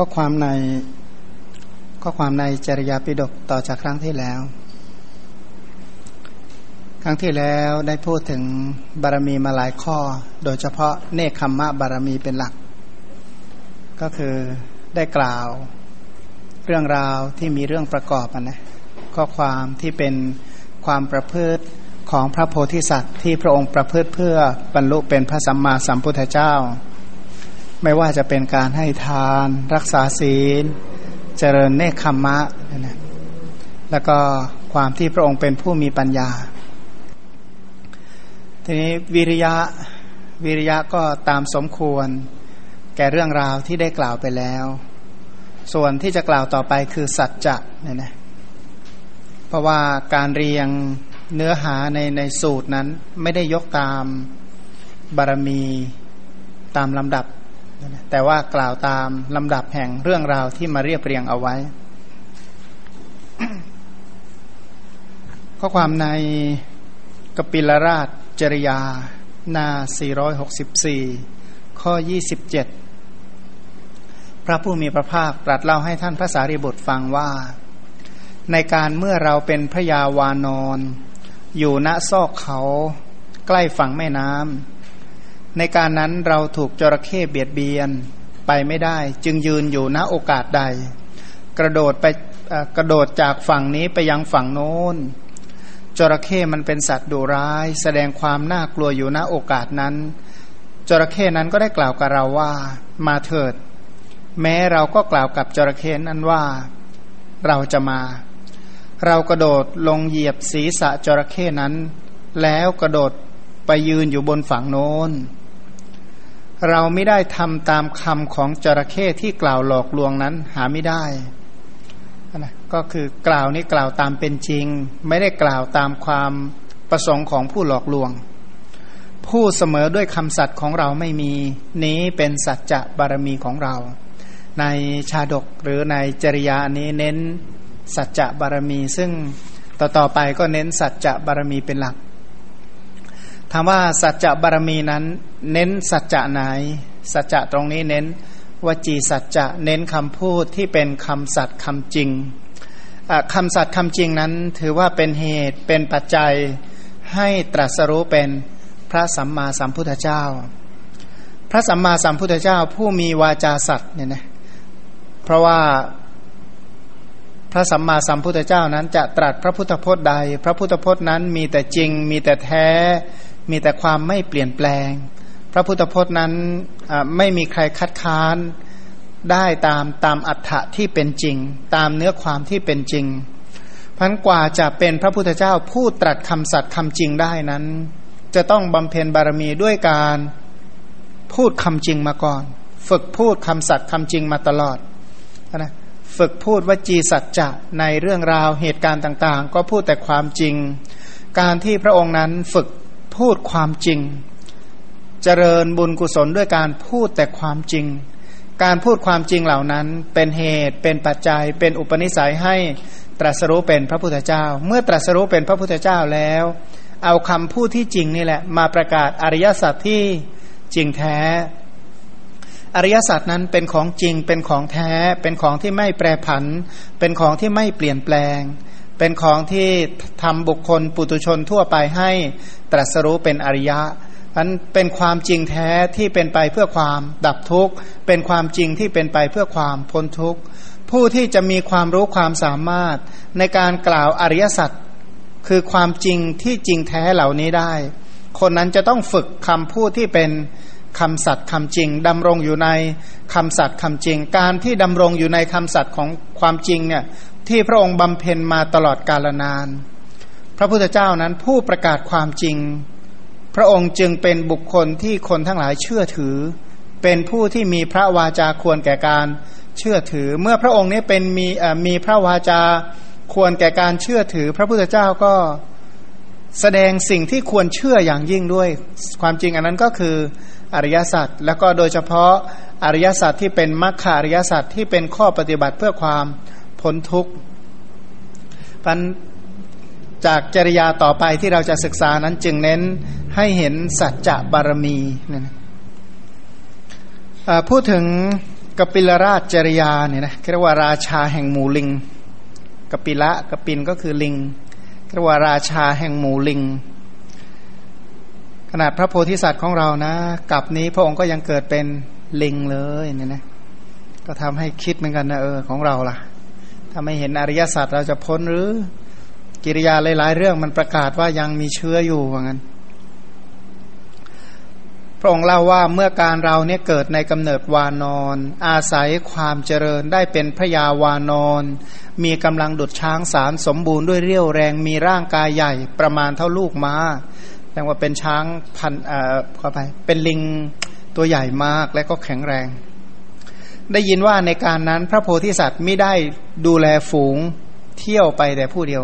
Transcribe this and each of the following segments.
ข้อความในข้อความในจริยาปิฎกต่อจากครั้งที่แล้ว ครั้งที่แล้วได้พูดถึงบารมีมาหลายข้อ โดยเฉพาะเนคขมมะบารมีเป็นหลัก ก็คือได้กล่าวเรื่องราวที่มีเรื่องประกอบนะข้อความที่เป็นความประพฤติของพระโพธิสัตว์ ที่พระองค์ประพฤติเพื่อบรรลุเป็นพระสัมมาสัมพุทธเจ้า ไม่ว่าจะเป็นการให้ทาน รักษาศีล เจริญเนคขมมะนะแล้วก็ความที่พระองค์เป็นผู้มีปัญญา ทีนี้วิริยะวิริยะก็ตามสมควร แก่เรื่องราวที่ได้กล่าวไปแล้ว ส่วนที่จะกล่าวต่อไปคือสัจจะเนี่ยนะเพราะว่าการเรียงเนื้อหาในในสูตรนั้นไม่ได้ยกตามบารมีตามลำดับ แต่ว่ากล่าวตามลำดับแห่งเรื่องราวที่มาเรียบเรียงเอาไว้ ข้อความในกปิลราชจริยานา464 ข้อ 27 พระผู้มีพระภาคตรัสเล่าให้ท่านพระสารีบุตรฟังว่า ในการเมื่อเราเป็นพระยาวานอน อยู่ณซอกเขาใกล้ฝั่งแม่น้ำ ในการนั้นเราถูกจระเข้เบียดเบียนไปไม่ได้ จึงยืนอยู่ณโอกาสใด กระโดดไปกระโดดจากฝั่งนี้ไปยังฝั่งโน้น จระเข้มันเป็นสัตว์ดุร้าย แสดงความน่ากลัวอยู่ณโอกาสนั้น จระเข้นั้นก็ได้กล่าวกับเราว่า มาเถิด แม้เราก็กล่าวกับจระเข้นั้นว่า เราจะมา เรากระโดดลงเหยียบศีรษะจระเข้นั้น แล้วกระโดด ไปยืนอยู่บนฝั่งโน้น เราไม่ได้ทำตามคำของจระเข้ที่กล่าวหลอกลวงนั้นหาไม่ได้นะก็คือกล่าวนี้กล่าวตามเป็นจริง ไม่ได้กล่าวตามความประสงค์ของผู้หลอกลวง ผู้เสมอด้วยคำสัตย์ของเราไม่มีนี้เป็นสัจจะบารมีของเรา ในชาดกหรือในจริยานี้เน้นสัจจะบารมี ซึ่งต่อต่อไปก็เน้นสัจจะบารมีเป็นหลัก ถามว่าสัจจะบารมีนั้น เน้นสัจจะไหน สัจจะตรงนี้เน้นวจีสัจจะเน้นคำพูดที่เป็นคำสัตย์คำจริงคำสัตย์คำจริงนั้น ถือว่าเป็นเหตุเป็นปัจจัยให้ตรัสรู้เป็นพระสัมมาสัมพุทธเจ้า พระสัมมาสัมพุทธเจ้าผู้มีวาจาสัตย์เนี่ยนะเพราะว่าพระสัมมาสัมพุทธเจ้านั้นจะตรัสพระพุทธพจน์ใด พระพุทธพจน์นั้นมีแต่จริงมีแต่แท้ มีแต่ความไม่เปลี่ยนแปลง พระพุทธพจน์นั้นไม่มีใครคัดค้านได้ตามตามอัฏฐะที่เป็นจริง ตามเนื้อความที่เป็นจริงพันกว่าจะเป็นพระพุทธเจ้าผู้ตรัสคำสัตย์คำจริงได้นั้น จะต้องบำเพ็ญบารมีด้วยการพูดคำจริงมาก่อน ฝึกพูดคำสัตย์คำจริงมาตลอดนะฝึกพูดวจีสัจจะในเรื่องราวเหตุการณ์ต่างๆ ก็พูดแต่ความจริง การที่พระองค์นั้นฝึก พูดความจริง เจริญบุญกุศลด้วยการพูดแต่ความจริง การพูดความจริงเหล่านั้นเป็นเหตุเป็นปัจจัย เป็นอุปนิสัยให้ตรัสรู้เป็นพระพุทธเจ้า เมื่อตรัสรู้เป็นพระพุทธเจ้าแล้ว เอาคำพูดที่จริงนี่แหละ มาประกาศอริยสัจที่จริงแท้ อริยสัจนั้นเป็นของจริงเป็นของแท้ เป็นของที่ไม่แปรผัน เป็นของที่ไม่เปลี่ยนแปลง เป็นของที่ทำบุคคลปุตุชนทั่วไปให้ตรัสรู้เป็นอริยะมันเป็นความจริงแท้ที่เป็นไปเพื่อความดับทุกข์ เป็นความจริงที่เป็นไปเพื่อความพ้นทุกข์ ผู้ที่จะมีความรู้ความสามารถในการกล่าวอริยสัจคือความจริงที่จริงแท้เหล่านี้ได้ คนนั้นจะต้องฝึกคำพูดที่เป็นคำสัตย์คำจริงดำรงอยู่ในคำสัตย์คำจริง การที่ดำรงอยู่ในคำสัตย์ของความจริงเนี่ย ที่พระองค์บำเพ็ญมาตลอดกาลนาน พระพุทธเจ้านั้นผู้ประกาศความจริง พระองค์จึงเป็นบุคคลที่คนทั้งหลายเชื่อถือ เป็นผู้ที่มีพระวาจาควรแก่การเชื่อถือ เมื่อพระองค์นี้เป็นมีมีพระวาจาควรแก่การเชื่อถือ พระพุทธเจ้าก็แสดงสิ่งที่ควรเชื่ออย่างยิ่งด้วย ความจริงอันนั้นก็คืออริยสัจแล้วก็โดยเฉพาะอริยสัจที่เป็นมรรคอริยสัจที่เป็นข้อปฏิบัติเพื่อความ พ้นทุกข์ปันจากจริยาต่อไปที่เราจะศึกษานั้นจึงเน้นให้เห็นสัจจะบารมีเนี่ยนะพูดถึงกปิลราชจริยาเนี่ยนะเรียกว่าราชาแห่งหมูลิง กปิละกปินก็คือลิงเรียกว่าราชาแห่งหมูลิง ขนาดพระโพธิสัตว์ของเรานะกับนี้พระองค์ก็ยังเกิดเป็นลิงเลยเนี่ยนะก็ทำให้คิดเหมือนกันนะเออของเราล่ะ ถ้าไม่เห็นอริยสัจเราจะพ้นหรือ กิริยาหลาย ๆ เรื่องมันประกาศว่ายังมีเชื้ออยู่ว่างั้น พระองค์เล่าว่าเมื่อการเราเนี่ยเกิดในกำเนิดวานอน อาศัยความเจริญได้เป็นพระยาวานอนมีกำลังดุดช้างสารสมบูรณ์ด้วยเรี่ยวแรงมีร่างกายใหญ่ประมาณเท่าลูกม้าแปลว่าเป็นช้างพันเอ่อเข้าไปเป็นลิงตัวใหญ่มากและก็แข็งแรง ได้ยินว่าในการนั้นพระโพธิสัตว์ไม่ได้ดูแลฝูงเที่ยวไปแต่ผู้เดียว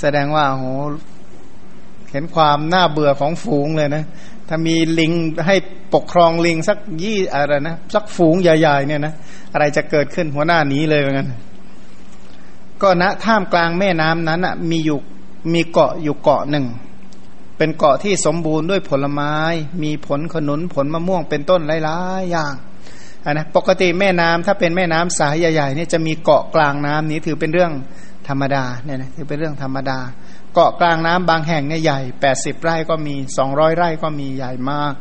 แสดงว่าโหเห็นความน่าเบื่อของฝูงเลยนะ ถ้ามีลิงให้ปกครองลิงสักยี่อะไรนะสักฝูงใหญ่ๆเนี่ยนะอะไรจะเกิดขึ้นหัวหน้านี้เลยเหมือนกันก็ณท่ามกลางแม่น้ำนั้นอะมีอยู่มีเกาะอยู่เกาะหนึ่ง เป็นเกาะที่สมบูรณ์ด้วยผลไม้ มีผลขนุนผลมะม่วงเป็นต้นหลายๆอย่าง นะปกติแม่น้ำถ้าเป็นแม่น้ำสายใหญ่ๆนี่จะมีเกาะกลางน้ำนี้ถือเป็นเรื่องธรรมดาเนี่ยนะถือเป็นเรื่องธรรมดา เกาะกลางน้ำบางแห่งเนี่ยใหญ่แปดสิบไร่ก็มีสองร้อยไร่ก็มีใหญ่มาก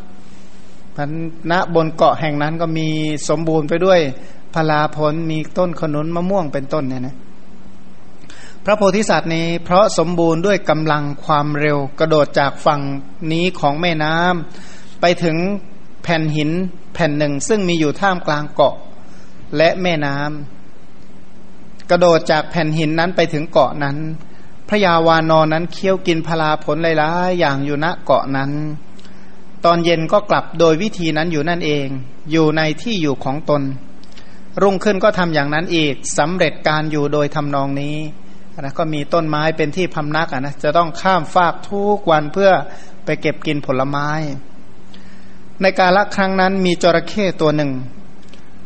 พันณบนเกาะแห่งนั้นก็มีสมบูรณ์ไปด้วยพลาผลมีต้นขนุนมะม่วงเป็นต้นเนี่ยนะพระโพธิสัตว์นี้เพราะสมบูรณ์ด้วยกำลังความเร็วกระโดดจากฝั่งนี้ของแม่น้ำไปถึง แผ่นหินแผ่นหนึ่งซึ่งมีอยู่ท่ามกลางเกาะ และแม่น้ำกระโดดจากแผ่นหินนั้นไปถึงเกาะนั้น พระยาวานอนนั้นเคี้ยวกินพลาผลหลายๆอย่างอยู่ณเกาะนั้น ตอนเย็นก็กลับโดยวิธีนั้นอยู่นั่นเอง อยู่ในที่อยู่ของตน รุ่งขึ้นก็ทำอย่างนั้นอีกสำเร็จการอยู่โดยทำนองนี้นะก็มีต้นไม้เป็นที่พำนักนะจะต้องข้ามฟากทุกวันเพื่อไปเก็บกินผลไม้ ในกาลครั้งนั้นมีจระเข้ตัวหนึ่ง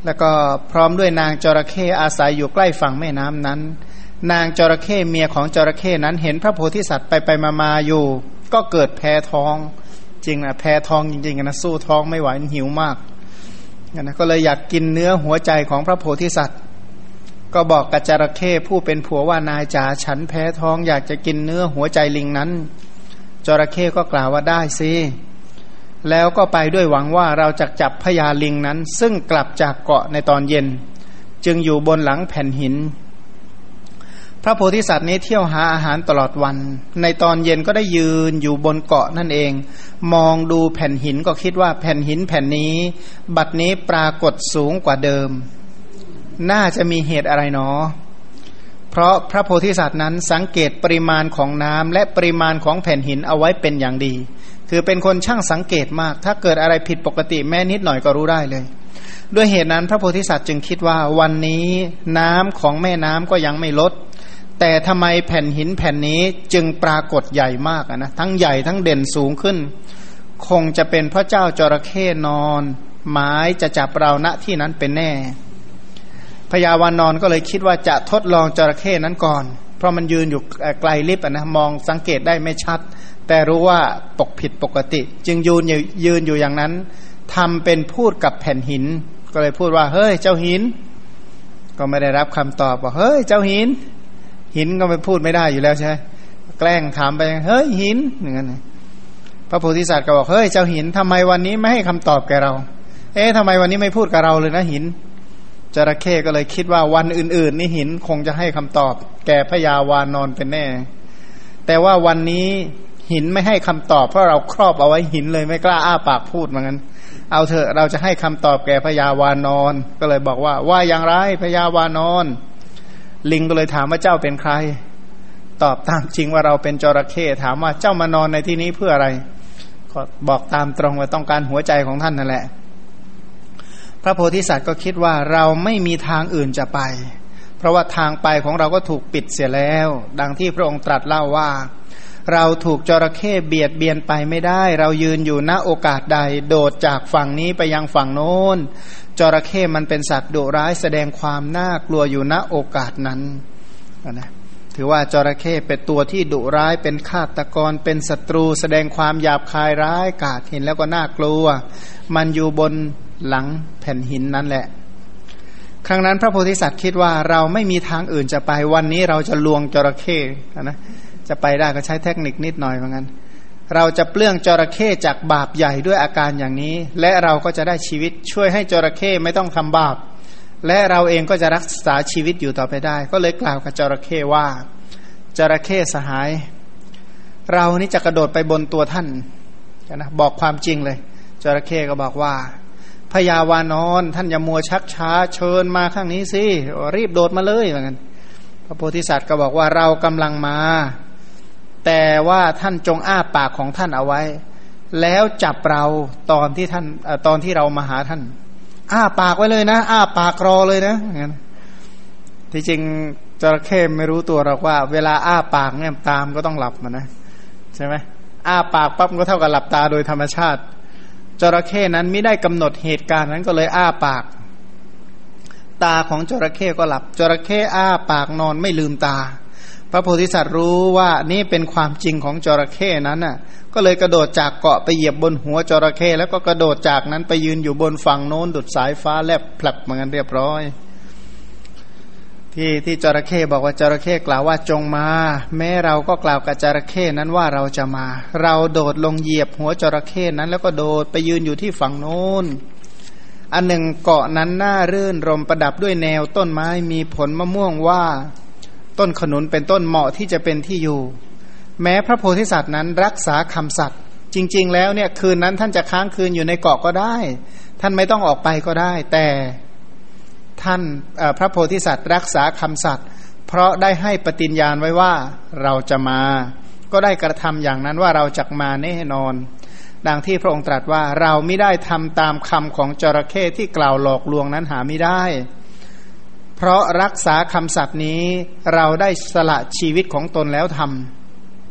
แล้วก็พร้อมด้วยนางจระเข้อาศัยอยู่ใกล้ฝั่งแม่น้ำนั้น นางจระเข้เมียของจระเข้นั้นเห็นพระโพธิสัตว์ไปไปมามาอยู่ ก็เกิดแพ้ท้อง จริงนะแพ้ท้องจริงๆนะสู้ท้องไม่ไหวหิวมากนะก็เลยอยากกินเนื้อหัวใจของพระโพธิสัตว์ ก็บอกกับจระเข้ผู้เป็นผัวว่านายจ๋าฉันแพ้ท้องอยากจะกินเนื้อหัวใจลิงนั้น จระเข้ก็กล่าวว่าได้สิ แล้วก็ไปด้วยหวังว่าเราจะจับพญาลิงนั้น ซึ่งกลับจากเกาะในตอนเย็น จึงอยู่บนหลังแผ่นหิน พระโพธิสัตว์นี้เที่ยวหาอาหารตลอดวัน ในตอนเย็นก็ได้ยืนอยู่บนเกาะนั่นเอง มองดูแผ่นหินก็คิดว่าแผ่นหินแผ่นนี้ บัดนี้ปรากฏสูงกว่าเดิม น่าจะมีเหตุอะไรเนาะเพราะพระโพธิสัตว์นั้นสังเกตปริมาณของน้ำและปริมาณของแผ่นหินเอาไว้เป็นอย่างดี คือเป็นคนช่างสังเกตมาก ถ้าเกิดอะไรผิดปกติแม้นิดหน่อยก็รู้ได้เลย ด้วยเหตุนั้นพระโพธิสัตว์จึงคิดว่าวันนี้น้ำของแม่น้ำก็ยังไม่ลด แต่ทำไมแผ่นหินแผ่นนี้จึงปรากฏใหญ่มากนะทั้งใหญ่ทั้งเด่นสูงขึ้น คงจะเป็นพระเจ้าจระเข้นอนหมายจะจับเราณที่นั้นเป็นแน่พญาวานนอนก็เลยคิดว่าจะทดลองจระเข้นั้นก่อน เพราะมันยืนอยู่ไกลลิบนะมองสังเกตได้ไม่ชัด แต่รู้ว่าปกผิดปกติ จึงยืนยืนอยู่อย่างนั้นทำเป็นพูดกับแผ่นหิน ก็เลยพูดว่า เฮ้ย เจ้าหิน ก็ไม่ได้รับคำตอบว่าเฮ้ย เจ้าหิน หินก็ไม่พูดไม่ได้อยู่แล้วใช่ไหมแกล้งถามไปเฮ้ยหินอย่างนั้นพระโพธิสัตว์ก็บอกเฮ้ยเจ้าหินทำไมวันนี้ไม่ให้คำตอบแกเรา เอ๊ะทำไมวันนี้ไม่พูดกับเราเลยนะหิน จระเข้ก็เลยคิดว่าวันอื่น ๆ นี่หินคงจะให้คำตอบ แกพญาวานอนเป็นแน่ แต่ว่าวันนี้ หินไม่ให้คำตอบเพราะเราครอบเอาไว้หินเลยไม่กล้าอ้าปากพูดเหมือนกันเอาเถอะเราจะให้คำตอบแก่พญาวานอนก็เลยบอกว่า ว่าอย่างไรพญาวานอน ลิงก็เลยถามว่าเจ้าเป็นใคร ตอบตามจริงว่าเราเป็นจระเข้ถามว่าเจ้ามานอนในที่นี้เพื่ออะไร ก็บอกตามตรงว่าต้องการหัวใจของท่านนั่นแหละ พระโพธิสัตว์ก็คิดว่าเราไม่มีทางอื่นจะไป เพราะว่าทางไปของเราก็ถูกปิดเสียแล้ว ดังที่พระองค์ตรัสเล่าว่า เราถูกจระเข้เบียดเบียนไปไม่ได้ เรายืนอยู่ณโอกาสใด โดดจากฝั่งนี้ไปยังฝั่งโน้น จระเข้มันเป็นสัตว์ดุร้ายแสดงความน่ากลัวอยู่ณโอกาสนั้นนะถือว่าจระเข้เป็นตัวที่ดุร้ายเป็นฆาตกรเป็นศัตรู แสดงความหยาบคายร้ายกาจเห็นแล้วก็น่ากลัว มันอยู่บนหลังแผ่นหินนั่นแหละ ครั้งนั้นพระโพธิสัตว์คิดว่าเราไม่มีทางอื่นจะไปวันนี้เราจะลวงจระเข้นะ จะไปได้ก็ใช้เทคนิคนิดหน่อยเหมือนกันเราจะเปลื้องจระเข้จากบาปใหญ่ด้วยอาการอย่างนี้ และเราก็จะได้ชีวิตช่วยให้จระเข้ไม่ต้องทำบาป และเราเองก็จะรักษาชีวิตอยู่ต่อไปได้ ก็เลยกล่าวกับจระเข้ว่า จระเข้สหาย เรานี่จะกระโดดไปบนตัวท่านนะบอกความจริงเลย จระเข้ก็บอกว่าพยาวานอนท่านอย่ามัวชักช้าเชิญมาข้างนี้สิรีบโดดมาเลยเหมือนกันพระโพธิสัตว์ก็บอกว่าเรากำลังมา แต่ว่าท่านจงอ้าปากของท่านเอาไว้ แล้วจับเราตอนที่ท่านตอนที่เรามาหาท่าน อ้าปากไว้เลยนะ อ้าปากรอเลยนะงั้นที่จริงจระเข้ไม่รู้ตัวหรอกว่า เวลาอ้าปากเนี่ยตามก็ต้องหลับมันนะใช่ไหมอ้าปากปั๊บก็เท่ากับหลับตาโดยธรรมชาติ จระเข้นั้นไม่ได้กำหนดเหตุการณ์นั้นก็เลยอ้าปาก ตาของจระเข้ก็หลับ จระเข้อ้าปากนอนไม่ลืมตา พระโพธิสัตว์รู้ว่านี่เป็นความจริงของจระเข้นั้นน่ะ ก็เลยกระโดดจากเกาะไปเหยียบบนหัวจระเข้แล้วก็กระโดดจากนั้นไปยืนอยู่บนฝั่งโน้นดุดสายฟ้าแลบผลักเหมือนกันเรียบร้อย ที่ที่จระเข้บอกว่าจระเข้กล่าวว่าจงมา แม้เราก็กล่าวกับจระเข้นั้นว่าเราจะมา เราโดดลงเหยียบหัวจระเข้นั้น แล้วก็โดดไปยืนอยู่ที่ฝั่งโน้นอันหนึ่งเกาะนั้นน่ารื่นรมประดับด้วยแนวต้นไม้มีผลมะม่วงว่า ต้นขนุนเป็นต้นเหมาะที่จะเป็นที่อยู่ แม้พระโพธิสัตว์นั้นรักษาคำสัตว์จริง ๆ แล้วเนี่ยคืนนั้นท่านจะค้างคืนอยู่ในเกาะก็ได้ ท่านไม่ต้องออกไปก็ได้ แต่ท่านพระโพธิสัตว์รักษาคำสัตว์เพราะได้ให้ปฏิญญาณไว้ว่าเราจะมา ก็ได้กระทำอย่างนั้นว่าเราจะมาแน่นอน ดังที่พระองค์ตรัสว่าเราไม่ได้ทำตามคำของจระเข้ที่กล่าวหลอกลวงนั้นหาไม่ได้ เพราะรักษาคำสัตย์นี้เราได้สละชีวิตของตนแล้วท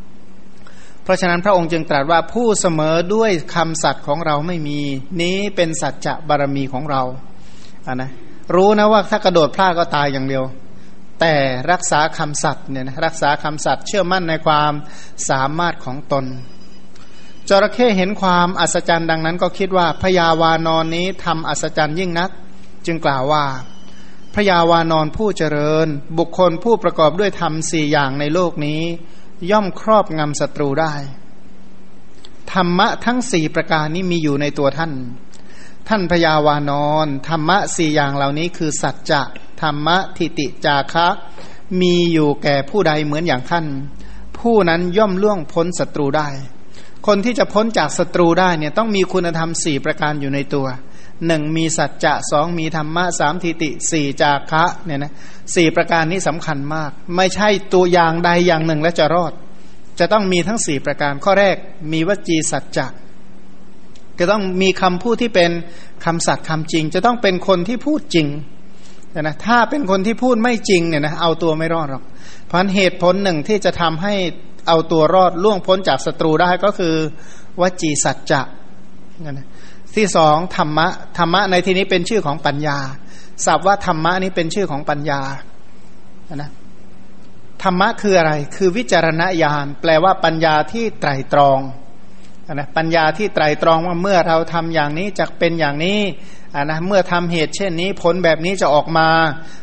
ำเพราะฉะนั้นพระองค์จึงตรัสว่าผู้เสมอด้วยคำสัตย์ของเราไม่มี นี้เป็นสัจจะบารมีของเราอ่านะรู้นะว่าถ้ากระโดดพลาดก็ตายอย่างเดียว แต่รักษาคำสัตย์เนี่ยนะรักษาคำสัตย์เชื่อมั่นในความสามารถของตนจระเข้เห็นความอัศจรรย์ดังนั้นก็คิดว่าพยาวานอนนี้ทำอัศจรรย์ยิ่งนัก จึงกล่าวว่า พระยาวานอนผู้เจริญ บุคคลผู้ประกอบด้วยธรรมสี่อย่างในโลกนี้ ย่อมครอบงำศัตรูได้ ธรรมะทั้งสี่ประการนี้มีอยู่ในตัวท่าน ท่านพยาวานอนธรรมะสี่อย่างเหล่านี้คือสัจจะธรรมะทิติจาคะ มีอยู่แก่ผู้ใดเหมือนอย่างท่าน ผู้นั้นย่อมล่วงพ้นศัตรูได้ คนที่จะพ้นจากศัตรูได้เนี่ยต้องมีคุณธรรมสี่ประการอยู่ในตัว หนึ่งมีสัจจะสองมีธรรมะสามทิติสี่จาคะเนี่ยนะสี่ประการนี้สำคัญมาก ไม่ใช่ตัวอย่างใดอย่างหนึ่งและจะรอด จะต้องมีทั้งสี่ประการ ข้อแรกมีวจีสัจจะจะต้องมีคำพูดที่เป็นคำสัตย์คำจริง จะต้องเป็นคนที่พูดจริงนะถ้าเป็นคนที่พูดไม่จริงเนี่ยนะเอาตัวไม่รอดหรอกเพราะเหตุผลหนึ่งที่จะทำให้เอาตัวรอดล่วงพ้นจากศัตรูได้ก็คือวจีสัจจะนะ ที่สองธรรมะธรรมะในที่นี้เป็นชื่อของปัญญาศัพท์ว่าธรรมะนี้เป็นชื่อของปัญญานะธรรมะคืออะไร คือวิจารณญาณ แปลว่าปัญญาที่ไตรตรองนะปัญญาที่ไตรตรองว่าเมื่อเราทำอย่างนี้จะเป็นอย่างนี้นะเมื่อทำเหตุเช่นนี้ผลแบบนี้จะออกมา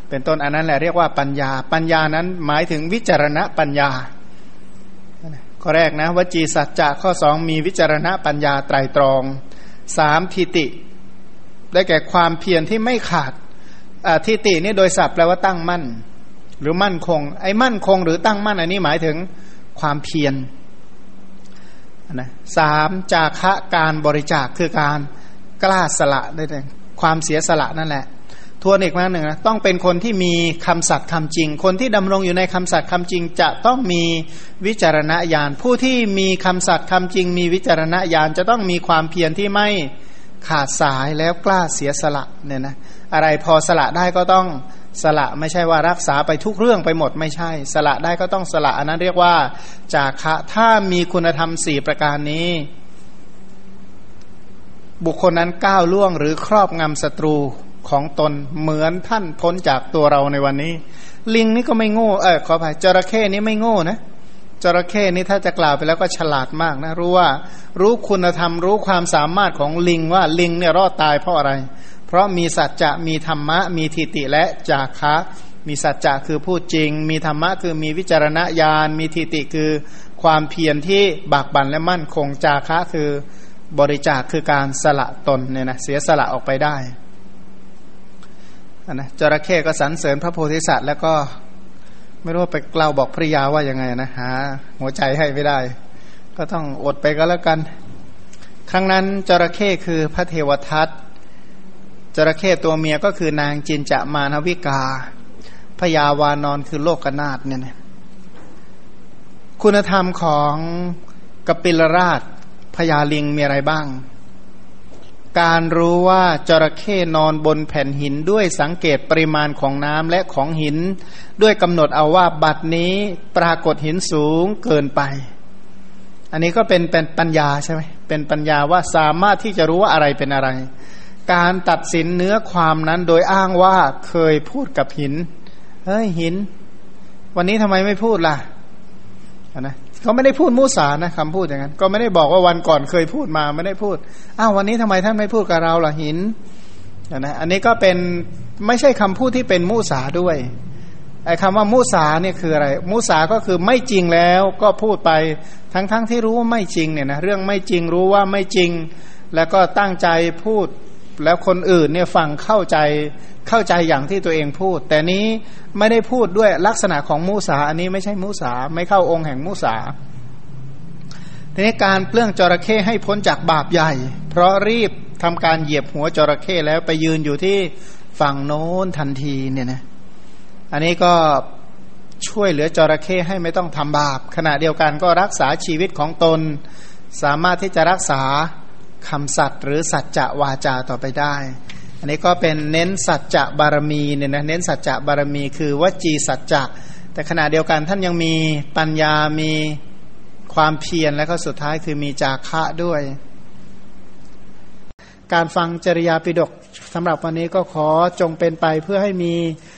เป็นต้นอันนั้นแหละเรียกว่าปัญญา ปัญญานั้นหมายถึงวิจารณปัญญาข้อแรกนะวจีสัจจะข้อสองมีวิจารณปัญญาไตรตรอง สามทิติ ได้แก่ความเพียรที่ไม่ขาดทิตินี่โดยศัพท์แปลว่าตั้งมั่น หรือมั่นคง ไอ้มั่นคงหรือตั้งมั่นอันนี้หมายถึงความเพียรนะสามจาคะการบริจาคคือการกล้าสละได้เลยความเสียสละนั่นแหละ ทวนอีกครั้งหนึ่งนะต้องเป็นคนที่มีคำสัตย์คำจริง คนที่ดำรงอยู่ในคำสัตย์คำจริง จะต้องมีวิจารณญาณผู้ที่มีคำสัตย์คำจริง มีวิจารณญาณจะต้องมีความเพียรที่ไม่ขาดสายแล้วกล้าเสียสละเนี่ยนะอะไรพอสละได้ก็ต้องสละไม่ใช่ว่ารักษาไปทุกเรื่องไปหมดไม่ใช่ สละได้ก็ต้องสละอันนั้นเรียกว่า จากะถ้ามีคุณธรรมสี่ประการนี้ บุคคลนั้นก้าวล่วงหรือครอบงำศัตรู ของตนเหมือนท่านพ้นจากตัวเราในวันนี้ ลิงนี่ก็ไม่โง่เออขออภัยจระเข้นี่ไม่โง่นะจระเข้นี่ถ้าจะกล่าวไปแล้วก็ฉลาดมากนะ รู้ว่ารู้คุณธรรมรู้ความสามารถของลิงว่าลิงเนี่ยรอดตายเพราะอะไร เพราะมีสัจจะมีธรรมะ มีทิฏฐิและจาคะมีสัจจะคือพูดจริง มีธรรมะคือมีวิจารณญาณ มีทิฏฐิคือความเพียรที่บากบั่นและมั่นคงจาคะคือบริจาคคือการสละตนเนี่ยนะเสียสละออกไปได้ นะจระเข้ก็สรรเสริญพระโพธิสัตว์ แล้วก็ไม่รู้ไปเล่าวบอกภริยาว่ายังไงนะหาหัวใจให้ไม่ได้ ก็ต้องอดไปก็แล้วกัน ครั้งนั้นจระเข้คือพระเทวทัตจระเข้ตัวเมียก็คือนางจินจะมานวิกาพยาวานอนคือโลกนาฏเนี่ยนะคุณธรรมของกปิลราชพญาลิงมีอะไรบ้าง การรู้ว่าจระเข้นอนบนแผ่นหินด้วยสังเกตปริมาณของน้ำและของหิน ด้วยกำหนดเอาว่าบัดนี้ปรากฏหินสูงเกินไป อันนี้ก็เป็นเป็นปัญญาใช่ไหมเป็นปัญญาว่าสามารถที่จะรู้ว่าอะไรเป็นอะไร การตัดสินเนื้อความนั้นโดยอ้างว่าเคยพูดกับหินเฮ้ยหิน วันนี้ทำไมไม่พูดล่ะนะ เขาไม่ได้พูดมุสานะคำพูดอย่างนั้น ก็ไม่ได้บอกว่าวันก่อนเคยพูดมาไม่ได้พูดอ้าววันนี้ทำไมท่านไม่พูดกับเราล่ะหินนะอันนี้ก็เป็นไม่ใช่คำพูดที่เป็นมุสาด้วยไอ้คำว่ามุสาเนี่ยคืออะไร มุสาก็คือไม่จริงแล้วก็พูดไปทั้งๆทที่รู้ว่าไม่จริงเนี่ยนะเรื่องไม่จริงรู้ว่าไม่จริง แล้วก็ตั้งใจพูด แล้วคนอื่นเนี่ยฟังเข้าใจเข้าใจอย่างที่ตัวเองพูด แต่นี้ไม่ได้พูดด้วยลักษณะของมูสาอันนี้ไม่ใช่มูสาไม่เข้าองค์แห่งมูสาทีนี้การเปลื้องจระเข้ให้พ้นจากบาปใหญ่ เพราะรีบทำการเหยียบหัวจระเข้แล้วไปยืนอยู่ที่ฝั่งโน้นทันทีเนี่ยนะอันนี้ก็ช่วยเหลือจระเข้ให้ไม่ต้องทำบาป ขณะเดียวกันก็รักษาชีวิตของตน สามารถที่จะรักษา คำสัตว์หรือสัจจะวาจาต่อไปได้ อันนี้ก็เป็นเน้นสัจจะบารมีเนี่ยนะเน้นสัจจะบารมีคือวจีสัจจะแต่ขณะเดียวกันท่านยังมีปัญญามีความเพียรและก็สุดท้ายคือมีจาคะด้วย การฟังจริยาปิฎกสำหรับวันนี้ก็ขอจงเป็นไปเพื่อให้มี